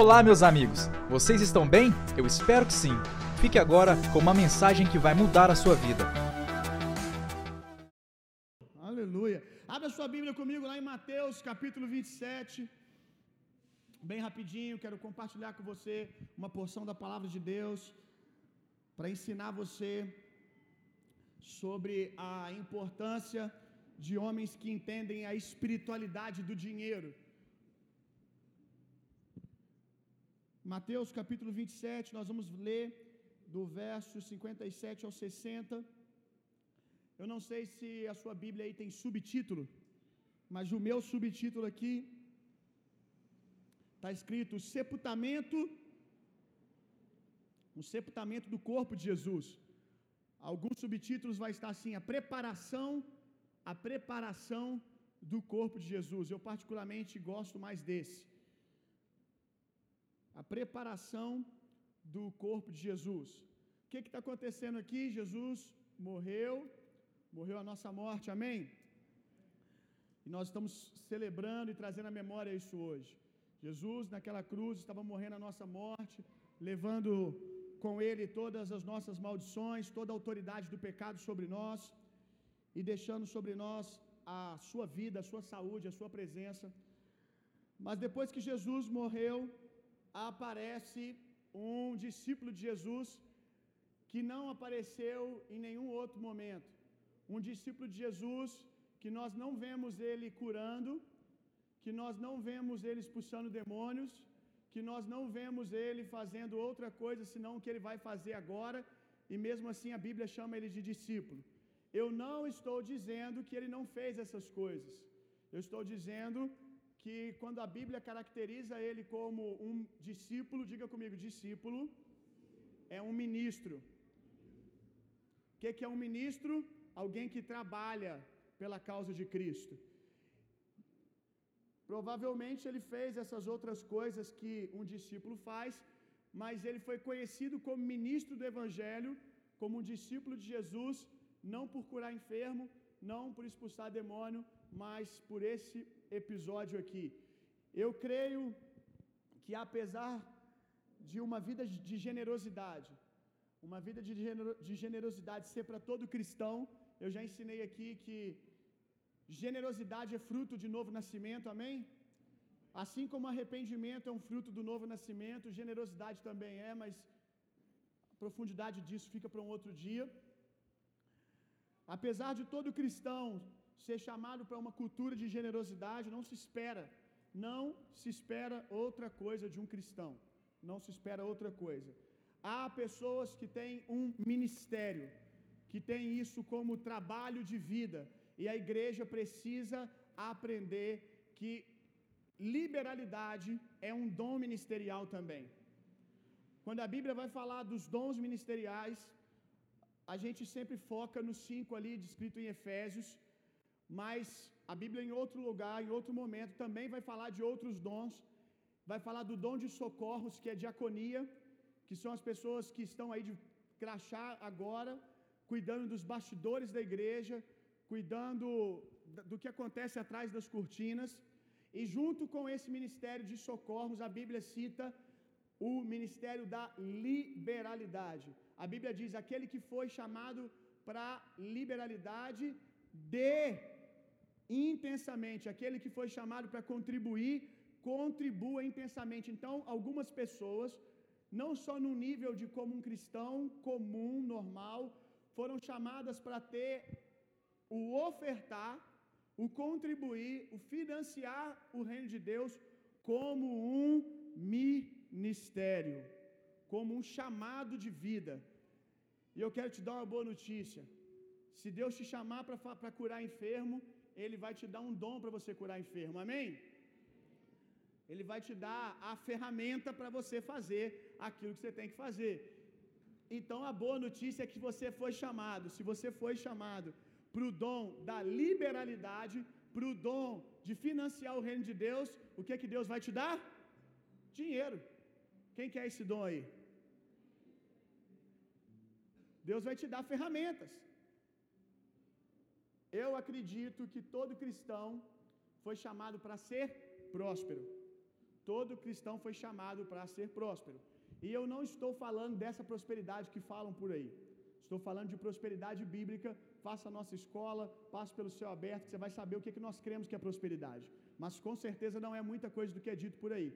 Olá, meus amigos! Vocês estão bem? Eu espero que sim. Fique agora com uma mensagem que vai mudar a sua vida. Aleluia. Abra sua Bíblia comigo lá em Mateus, capítulo 27. Bem rapidinho, quero compartilhar com você uma porção da palavra de Deus para ensinar você sobre a importância de homens que entendem a espiritualidade do dinheiro. Mateus capítulo 27, nós vamos ler do verso 57 ao 60. Eu não sei se a sua Bíblia aí tem subtítulo, mas o meu subtítulo aqui está escrito sepultamento, o sepultamento do corpo de Jesus. Alguns subtítulos vai estar assim: a preparação, a preparação do corpo de Jesus. Eu particularmente gosto mais desse a preparação do corpo de Jesus. O que está acontecendo aqui? Jesus morreu, morreu a nossa morte, amém? E nós estamos celebrando e trazendo a memória isso hoje. Jesus, naquela cruz, estava morrendo a nossa morte, levando com ele todas as nossas maldições, toda a autoridade do pecado sobre nós e deixando sobre nós a sua vida, a sua saúde, a sua presença. Mas depois que Jesus morreu, aparece um discípulo de Jesus que não apareceu em nenhum outro momento. Um discípulo de Jesus que nós não vemos ele curando, que nós não vemos ele expulsando demônios, que nós não vemos ele fazendo outra coisa senão o que ele vai fazer agora, e mesmo assim a Bíblia chama ele de discípulo. Eu não estou dizendo que ele não fez essas coisas. Eu estou dizendo que quando a Bíblia caracteriza ele como um discípulo, diga comigo, discípulo é um ministro. O que, que é um ministro? Alguém que trabalha pela causa de Cristo. Provavelmente ele fez essas outras coisas que um discípulo faz, mas ele foi conhecido como ministro do Evangelho, como um discípulo de Jesus, não por curar enfermo, não por expulsar demônio, mas por esse episódio aqui. Eu creio que apesar de uma vida de generosidade, uma vida de generosidade ser para todo cristão, eu já ensinei aqui que generosidade é fruto de novo nascimento, amém? Assim como arrependimento é um fruto do novo nascimento, generosidade também é, mas a profundidade disso fica para um outro dia. Apesar de todo cristão ser chamado para uma cultura de generosidade, não se espera, não se espera outra coisa de um cristão. Não se espera outra coisa. Há pessoas que têm um ministério, que têm isso como trabalho de vida, e a igreja precisa aprender que liberalidade é um dom ministerial também. Quando a Bíblia vai falar dos dons ministeriais, a gente sempre foca nos cinco ali descrito em Efésios, mas a Bíblia, em outro lugar, em outro momento, também vai falar de outros dons. Vai falar do dom de socorros, que é diaconia, que são as pessoas que estão aí de crachá agora, cuidando dos bastidores da igreja, cuidando do que acontece atrás das cortinas. E junto com esse ministério de socorros, a Bíblia cita o ministério da liberalidade. A Bíblia diz: aquele que foi chamado para liberalidade, dê intensamente. Aquele que foi chamado para contribuir, contribua intensamente. Então, algumas pessoas, não só no nível de como um cristão comum, normal, foram chamadas para ter o ofertar, o contribuir, o financiar o reino de Deus como um ministério, como um chamado de vida. E eu quero te dar uma boa notícia. Se Deus te chamar para curar enfermo, ele vai te dar um dom para você curar enfermo, amém? Ele vai te dar a ferramenta para você fazer aquilo que você tem que fazer. Então a boa notícia é que você foi chamado. Se você foi chamado para o dom da liberalidade, para o dom de financiar o reino de Deus, o que é que Deus vai te dar? Dinheiro. Quem quer esse dom aí? Deus vai te dar ferramentas. Eu acredito que todo cristão foi chamado para ser próspero. Todo cristão foi chamado para ser próspero. E eu não estou falando dessa prosperidade que falam por aí. Estou falando de prosperidade bíblica. Faça a nossa escola, passe pelo céu aberto, que você vai saber o que, que nós cremos que é prosperidade. Mas com certeza não é muita coisa do que é dito por aí.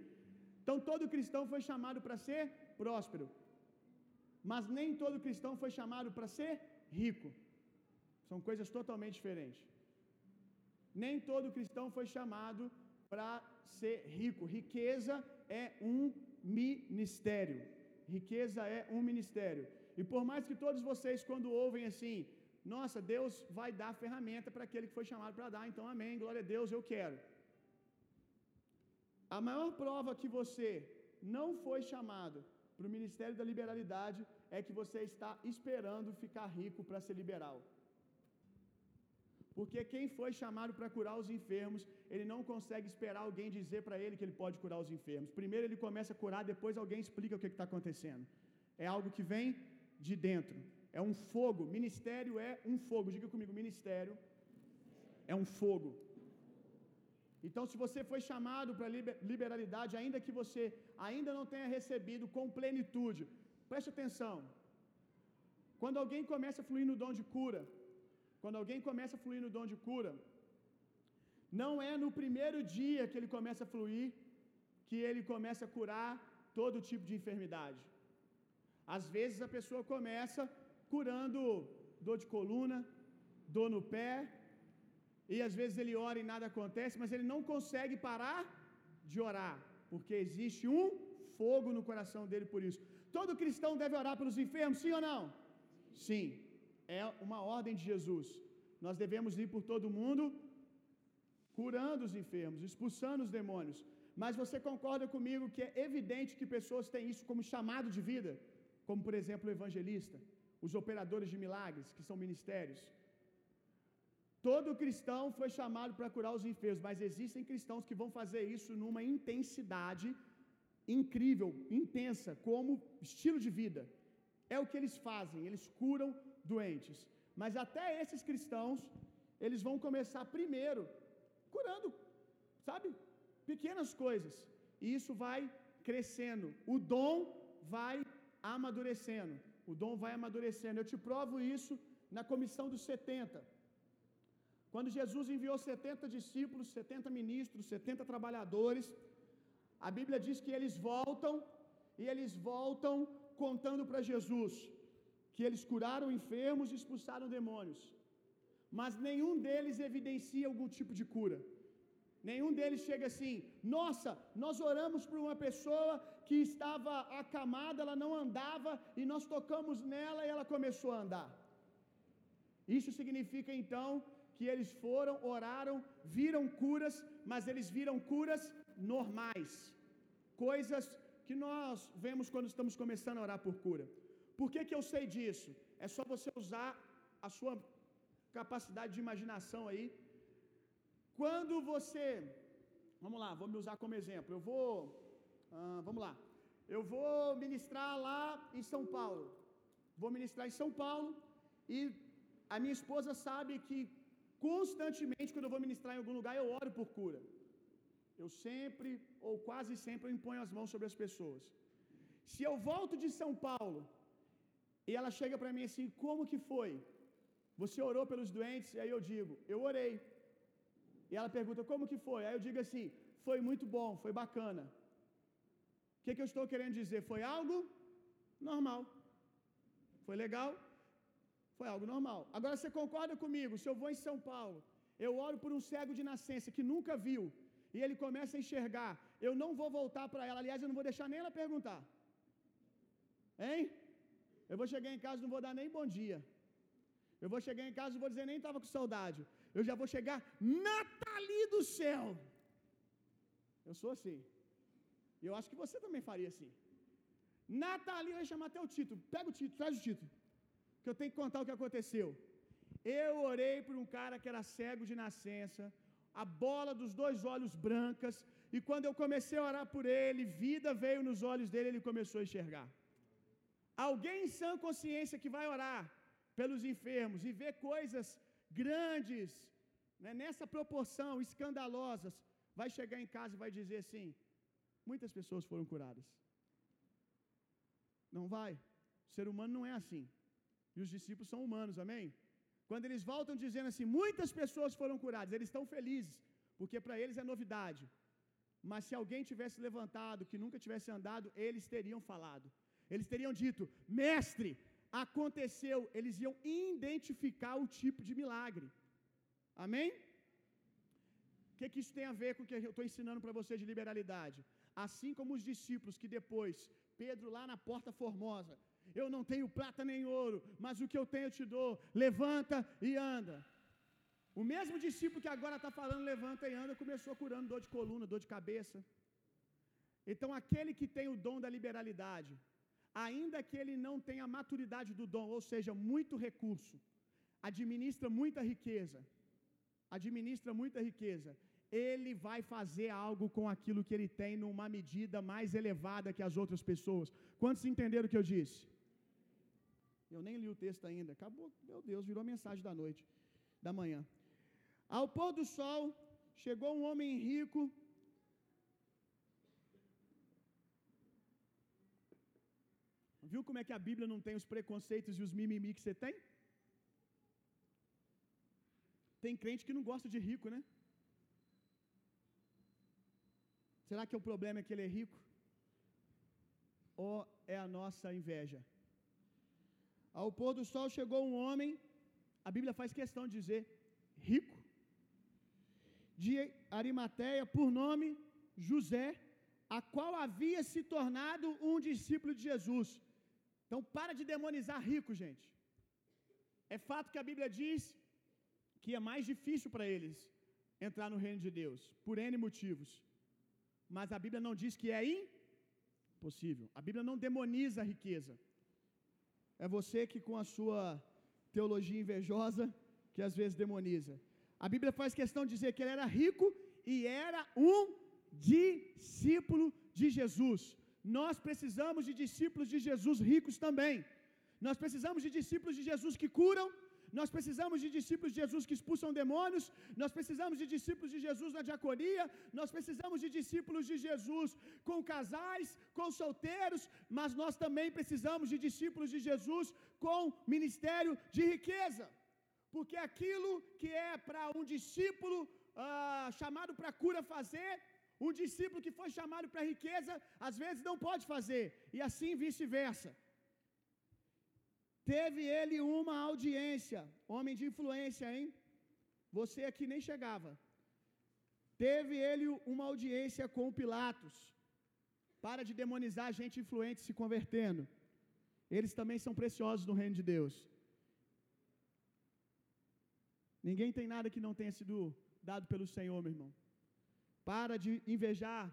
Então todo cristão foi chamado para ser próspero. Mas nem todo cristão foi chamado para ser rico. São coisas totalmente diferentes. Nem todo cristão foi chamado para ser rico. Riqueza é um ministério. Riqueza é um ministério. E por mais que todos vocês, quando ouvem assim, nossa, Deus vai dar ferramenta para aquele que foi chamado para dar, então amém, glória a Deus, eu quero. A maior prova que você não foi chamado para o ministério da liberalidade é que você está esperando ficar rico para ser liberal. Porque quem foi chamado para curar os enfermos, ele não consegue esperar alguém dizer para ele que ele pode curar os enfermos. Primeiro ele começa a curar, depois alguém explica o que está acontecendo. É algo que vem de dentro. É um fogo. Ministério é um fogo. Diga comigo, ministério é um fogo. Então, se você foi chamado para liberalidade, ainda que você ainda não tenha recebido com plenitude, preste atenção. Quando alguém começa a fluir no dom de cura, quando alguém começa a fluir no dom de cura, não é no primeiro dia que ele começa a fluir que ele começa a curar todo tipo de enfermidade. Às vezes a pessoa começa curando dor de coluna, dor no pé, e às vezes ele ora e nada acontece, mas ele não consegue parar de orar, porque existe um fogo no coração dele por isso. Todo cristão deve orar pelos enfermos, sim ou não? Sim é uma ordem de Jesus. Nós devemos ir por todo mundo curando os enfermos, expulsando os demônios. Mas você concorda comigo que é evidente que pessoas têm isso como chamado de vida? Como, por exemplo, o evangelista, os operadores de milagres, que são ministérios. Todo cristão foi chamado para curar os enfermos, mas existem cristãos que vão fazer isso numa intensidade incrível, intensa, como estilo de vida. É o que eles fazem, eles curam doentes. Mas até esses cristãos, eles vão começar primeiro curando, sabe? Pequenas coisas. E isso vai crescendo. O dom vai amadurecendo. O dom vai amadurecendo. Eu te provo isso na comissão dos 70. Quando Jesus enviou 70 discípulos, 70 ministros, 70 trabalhadores, a Bíblia diz que eles voltam e eles voltam contando para Jesus que eles curaram enfermos e expulsaram demônios. Mas nenhum deles evidencia algum tipo de cura. Nenhum deles chega assim: nossa, nós oramos por uma pessoa que estava acamada, ela não andava, e nós tocamos nela e ela começou a andar. Isso significa então que eles foram, oraram, viram curas, mas eles viram curas normais, coisas que nós vemos quando estamos começando a orar por cura. Por que, que eu sei disso? É só você usar a sua capacidade de imaginação aí. Quando você, vamos lá, vou me usar como exemplo. Eu vou, ah, vamos lá, eu vou ministrar lá em São Paulo. Vou ministrar em São Paulo e a minha esposa sabe que constantemente, quando eu vou ministrar em algum lugar, eu oro por cura. Eu sempre, ou quase sempre, eu imponho as mãos sobre as pessoas. Se eu volto de São Paulo e ela chega para mim assim: Como que foi? Você orou pelos doentes? E aí eu digo: Eu orei. E ela pergunta: Como que foi? Aí eu digo assim: Foi muito bom, foi bacana. O que, que eu estou querendo dizer? Foi algo normal. Foi legal? Foi algo normal. Agora você concorda comigo? Se eu vou em São Paulo, eu oro por um cego de nascença que nunca viu, e ele começa a enxergar, eu não vou voltar para ela. Aliás, eu não vou deixar nem ela perguntar. Hein? Eu vou chegar em casa e não vou dar nem bom dia. Eu vou chegar em casa e vou dizer nem estava com saudade. Eu já vou chegar, Natali do céu. Eu sou assim. E eu acho que você também faria assim. Natali vai chamar até o título. Pega o título, traz o título. Que eu tenho que contar o que aconteceu. Eu orei por um cara que era cego de nascença, a bola dos dois olhos brancas, e quando eu comecei a orar por ele, vida veio nos olhos dele, ele começou a enxergar. Alguém em sã consciência que vai orar pelos enfermos e ver coisas grandes, né, nessa proporção, escandalosas, vai chegar em casa e vai dizer assim: muitas pessoas foram curadas. Não vai. O ser humano não é assim. E os discípulos são humanos, amém? Quando eles voltam dizendo assim, muitas pessoas foram curadas, eles estão felizes, porque para eles é novidade. Mas se alguém tivesse levantado, que nunca tivesse andado, eles teriam falado. Eles teriam dito: Mestre, aconteceu. Eles iam identificar o tipo de milagre. Amém? O que, que isso tem a ver com o que eu estou ensinando para você de liberalidade? Assim como os discípulos que depois, Pedro lá na porta formosa, eu não tenho prata nem ouro, mas o que eu tenho eu te dou. Levanta e anda. O mesmo discípulo que agora está falando levanta e anda, começou curando dor de coluna, dor de cabeça. Então, aquele que tem o dom da liberalidade, ainda que ele não tenha a maturidade do dom, ou seja, muito recurso, administra muita riqueza, administra muita riqueza, ele vai fazer algo com aquilo que ele tem numa medida mais elevada que as outras pessoas. Quantos entenderam o que eu disse? Eu nem li o texto ainda. Acabou, meu Deus, virou mensagem da noite, da manhã. Ao pôr do sol, chegou um homem rico. Viu como é que a Bíblia não tem os preconceitos e os mimimi que você tem? Tem crente que não gosta de rico, né? Será que o problema é que ele é rico? Ou é a nossa inveja? Ao pôr do sol chegou um homem, a Bíblia faz questão de dizer rico, de Arimateia, por nome José, a qual havia se tornado um discípulo de Jesus. Então, para de demonizar rico, gente. É fato que a Bíblia diz que é mais difícil para eles entrar no reino de Deus, por N motivos. Mas a Bíblia não diz que é impossível. A Bíblia não demoniza a riqueza. É você que, com a sua teologia invejosa, que às vezes demoniza. A Bíblia faz questão de dizer que ele era rico e era um discípulo de Jesus. Nós precisamos de discípulos de Jesus ricos também. Nós precisamos de discípulos de Jesus que curam, nós precisamos de discípulos de Jesus que expulsam demônios, nós precisamos de discípulos de Jesus na diaconia, nós precisamos de discípulos de Jesus com casais, com solteiros, mas nós também precisamos de discípulos de Jesus com ministério de riqueza, porque aquilo que é para um discípulo ah, chamado para cura fazer, um discípulo que foi chamado para riqueza, às vezes não pode fazer, e assim vice-versa. Teve ele uma audiência, homem de influência, hein? Você aqui nem chegava. Teve ele uma audiência com Pilatos. Para de demonizar gente influente se convertendo. Eles também são preciosos no reino de Deus. Ninguém tem nada que não tenha sido dado pelo Senhor, meu irmão. Para de invejar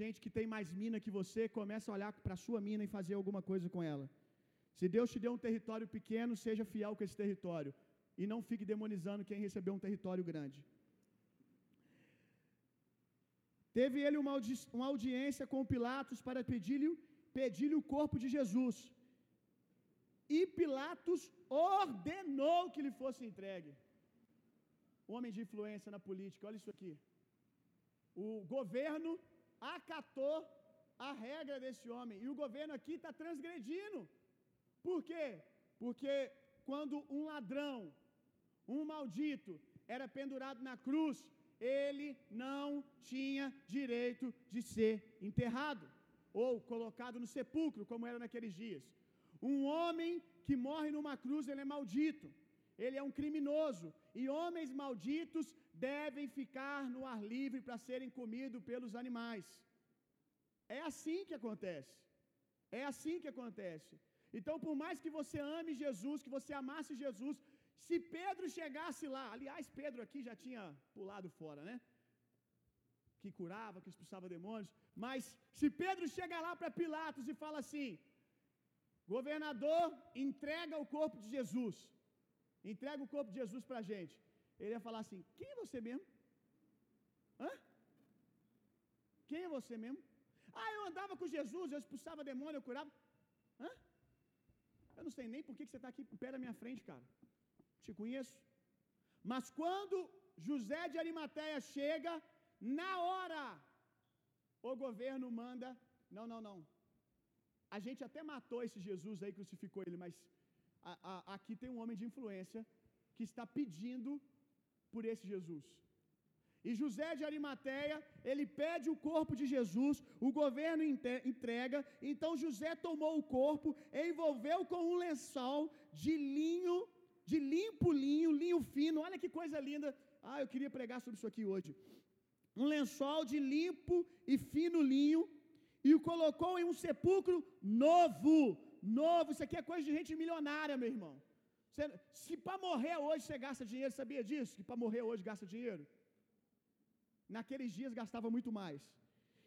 gente que tem mais mina que você, começa a olhar para a sua mina e fazer alguma coisa com ela. Se Deus te deu um território pequeno, seja fiel com esse território. E não fique demonizando quem recebeu um território grande. Teve ele uma, audi uma audiência com Pilatos para pedir-lhe pedir o corpo de Jesus. E Pilatos ordenou que lhe fosse entregue. Homem de influência na política, olha isso aqui. O governo acatou a regra desse homem. E o governo aqui está transgredindo. Por quê? Porque quando um ladrão, um maldito, era pendurado na cruz, ele não tinha direito de ser enterrado ou colocado no sepulcro, como era naqueles dias. Um homem que morre numa cruz, ele é maldito. Ele é um criminoso, e homens malditos devem ficar no ar livre para serem comidos pelos animais. É assim que acontece. É assim que acontece. Então, por mais que você ame Jesus, que você amasse Jesus, se Pedro chegasse lá, aliás, Pedro aqui já tinha pulado fora, né? Que curava, que expulsava demônios, mas se Pedro chega lá para Pilatos e fala assim: governador, entrega o corpo de Jesus, entrega o corpo de Jesus para a gente, ele ia falar assim: quem é você mesmo? Hã? Quem é você mesmo? Ah, eu andava com Jesus, eu expulsava demônio, eu curava. Hã? Eu não sei nem por que você está aqui pé da minha frente, cara. Te conheço. Mas quando José de Arimateia chega, na hora, o governo manda. Não, não, não. A gente até matou esse Jesus aí, crucificou ele, mas a, a, aqui tem um homem de influência que está pedindo por esse Jesus. E José de Arimateia, ele pede o corpo de Jesus, o governo entrega. Então José tomou o corpo, envolveu com um lençol de linho, de limpo linho, linho fino. Olha que coisa linda. Ah, eu queria pregar sobre isso aqui hoje. Um lençol de limpo e fino linho e o colocou em um sepulcro novo. Novo, isso aqui é coisa de gente milionária, meu irmão. se para morrer hoje você gasta dinheiro, sabia disso? Que para morrer hoje gasta dinheiro? Naqueles dias gastava muito mais.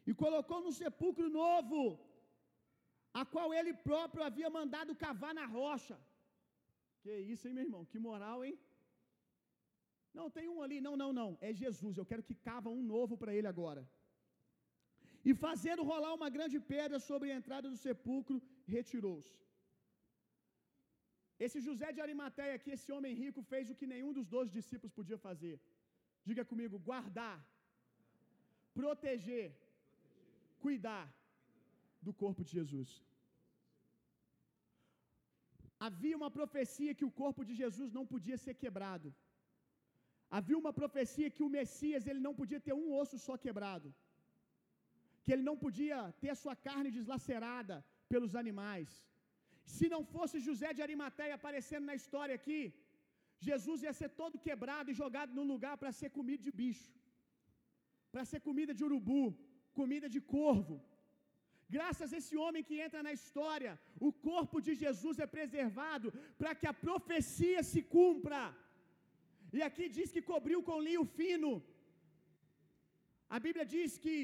E colocou num sepulcro novo, a qual ele próprio havia mandado cavar na rocha. Que isso, hein, meu irmão? Que moral, hein? Não, tem um ali. Não, não, não. É Jesus. Eu quero que cava um novo para ele agora. E fazendo rolar uma grande pedra sobre a entrada do sepulcro, retirou-se. Esse José de Arimateia aqui, esse homem rico, fez o que nenhum dos doze discípulos podia fazer. Diga comigo: guardar proteger, cuidar do corpo de Jesus. Havia uma profecia que o corpo de Jesus não podia ser quebrado. Havia uma profecia que o Messias ele não podia ter um osso só quebrado. Que ele não podia ter a sua carne deslacerada pelos animais. Se não fosse José de Arimateia aparecendo na história aqui, Jesus ia ser todo quebrado e jogado num lugar para ser comido de bicho para ser comida de urubu, comida de corvo. Graças a esse homem que entra na história, o corpo de Jesus é preservado para que a profecia se cumpra. E aqui diz que cobriu com linho fino. A Bíblia diz que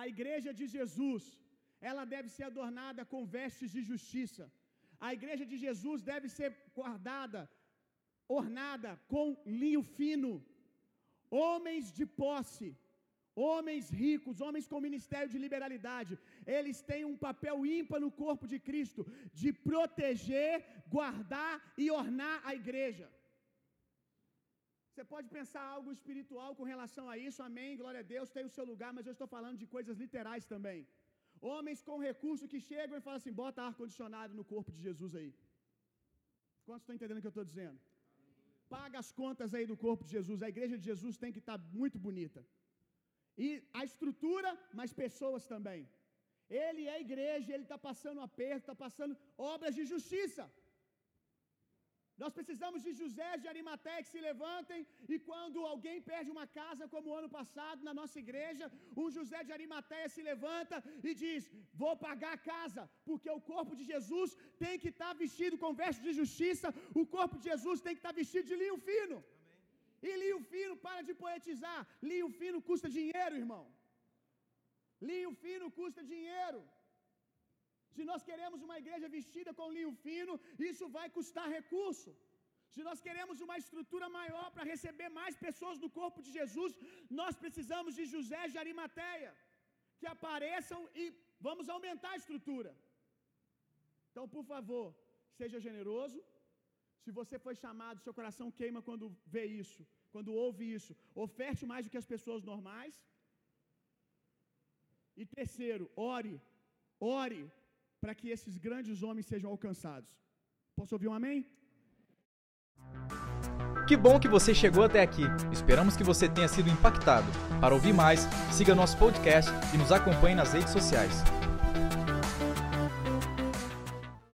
a igreja de Jesus, ela deve ser adornada com vestes de justiça. A igreja de Jesus deve ser guardada, ornada com linho fino. Homens de posse, homens ricos, homens com ministério de liberalidade, eles têm um papel ímpar no corpo de Cristo de proteger, guardar e ornar a igreja. Você pode pensar algo espiritual com relação a isso, amém, glória a Deus, tem o seu lugar, mas eu estou falando de coisas literais também. Homens com recurso que chegam e falam assim: bota ar-condicionado no corpo de Jesus aí. Quantos estão entendendo o que eu estou dizendo? Paga as contas aí do corpo de Jesus. A igreja de Jesus tem que estar muito bonita. E a estrutura, mas pessoas também. Ele é igreja, ele está passando aperto, está passando obras de justiça. Nós precisamos de José de Arimateia que se levantem e quando alguém perde uma casa, como o ano passado na nossa igreja, um José de Arimateia se levanta e diz: Vou pagar a casa, porque o corpo de Jesus tem que estar tá vestido com vestes de justiça, o corpo de Jesus tem que estar tá vestido de linho fino. Amém. E linho fino, para de poetizar, linho fino custa dinheiro, irmão. Linho fino custa dinheiro. Se nós queremos uma igreja vestida com linho fino, isso vai custar recurso. Se nós queremos uma estrutura maior para receber mais pessoas do corpo de Jesus, nós precisamos de José de Arimateia, que apareçam e vamos aumentar a estrutura. Então, por favor, seja generoso. Se você foi chamado, seu coração queima quando vê isso, quando ouve isso. Oferte mais do que as pessoas normais. E terceiro, ore, ore para que esses grandes homens sejam alcançados. Posso ouvir um amém? Que bom que você chegou até aqui. Esperamos que você tenha sido impactado. Para ouvir mais, siga nosso podcast e nos acompanhe nas redes sociais.